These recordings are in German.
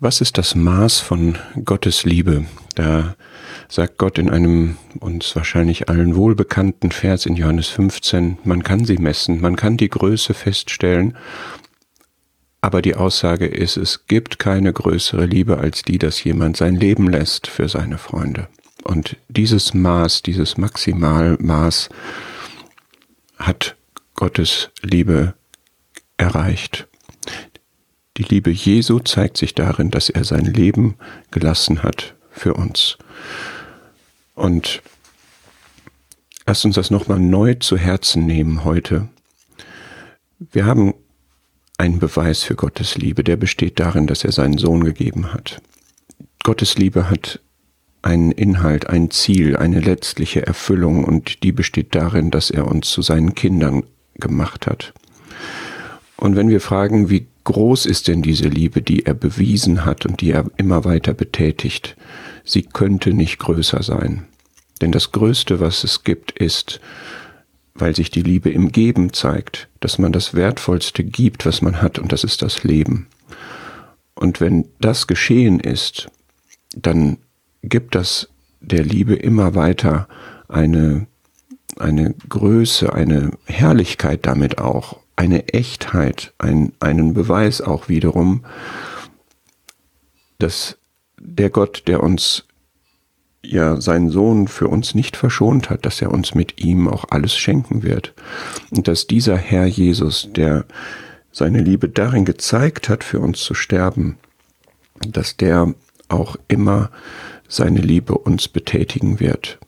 Was ist das Maß von Gottes Liebe? Da sagt Gott in einem uns wahrscheinlich allen wohlbekannten Vers in Johannes 15, man kann sie messen, man kann die Größe feststellen, aber die Aussage ist, es gibt keine größere Liebe als die, dass jemand sein Leben lässt für seine Freunde. Und dieses Maß, dieses Maximalmaß hat Gottes Liebe erreicht. Die Liebe Jesu zeigt sich darin, dass er sein Leben gelassen hat für uns. Und lasst uns das nochmal neu zu Herzen nehmen heute. Wir haben einen Beweis für Gottes Liebe, der besteht darin, dass er seinen Sohn gegeben hat. Gottes Liebe hat einen Inhalt, ein Ziel, eine letztliche Erfüllung und die besteht darin, dass er uns zu seinen Kindern gemacht hat. Und wenn wir fragen, wie groß ist denn diese Liebe, die er bewiesen hat und die er immer weiter betätigt, sie könnte nicht größer sein. Denn das Größte, was es gibt, ist, weil sich die Liebe im Geben zeigt, dass man das Wertvollste gibt, was man hat, und das ist das Leben. Und wenn das geschehen ist, dann gibt das der Liebe immer weiter eine, eine Größe, eine Herrlichkeit damit auch, eine Echtheit, ein, einen Beweis auch wiederum, dass der Gott, der uns ja seinen Sohn für uns nicht verschont hat, dass er uns mit ihm auch alles schenken wird. Und dass dieser Herr Jesus, der seine Liebe darin gezeigt hat, für uns zu sterben, dass der auch immer seine Liebe uns betätigen wird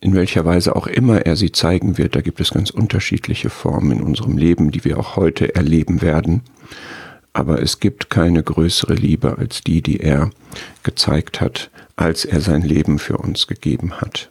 in welcher Weise auch immer er sie zeigen wird, da gibt es ganz unterschiedliche Formen in unserem Leben, die wir auch heute erleben werden. Aber es gibt keine größere Liebe als die, die er gezeigt hat, als er sein Leben für uns gegeben hat.